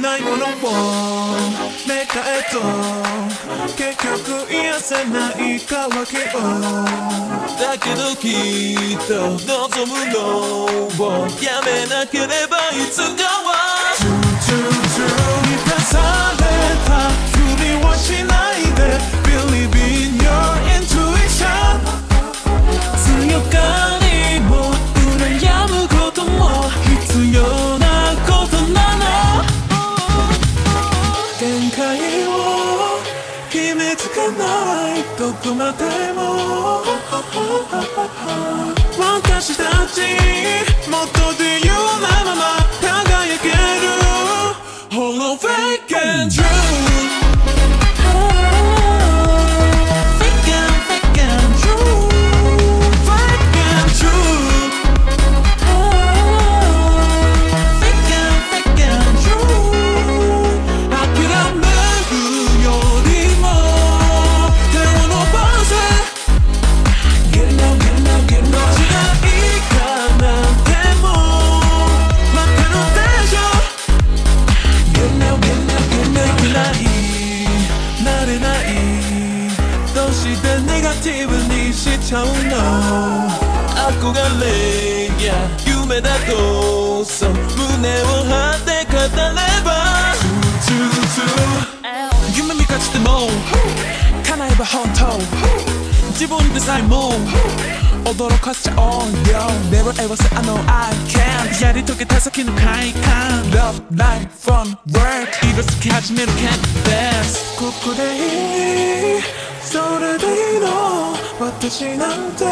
ないものをメかへと。結局癒せない渇きを。だけどきっと望むのを。やめなければいつかは。つかないどこまでも。 팁은 이 시청로 안고 갈래. Y 꿈에다 고서 무내워한 갖다 내봐. You make me catch the ball Can I have a hot toe 지분 design move 오도록 하자 on yo. Never ever say I know I can. 야리 토끼 타석이는 카이칸 Love, life, fun, work. 이거 스키 하지 매로 can't dance. 꿋꿋해. 끝이 난데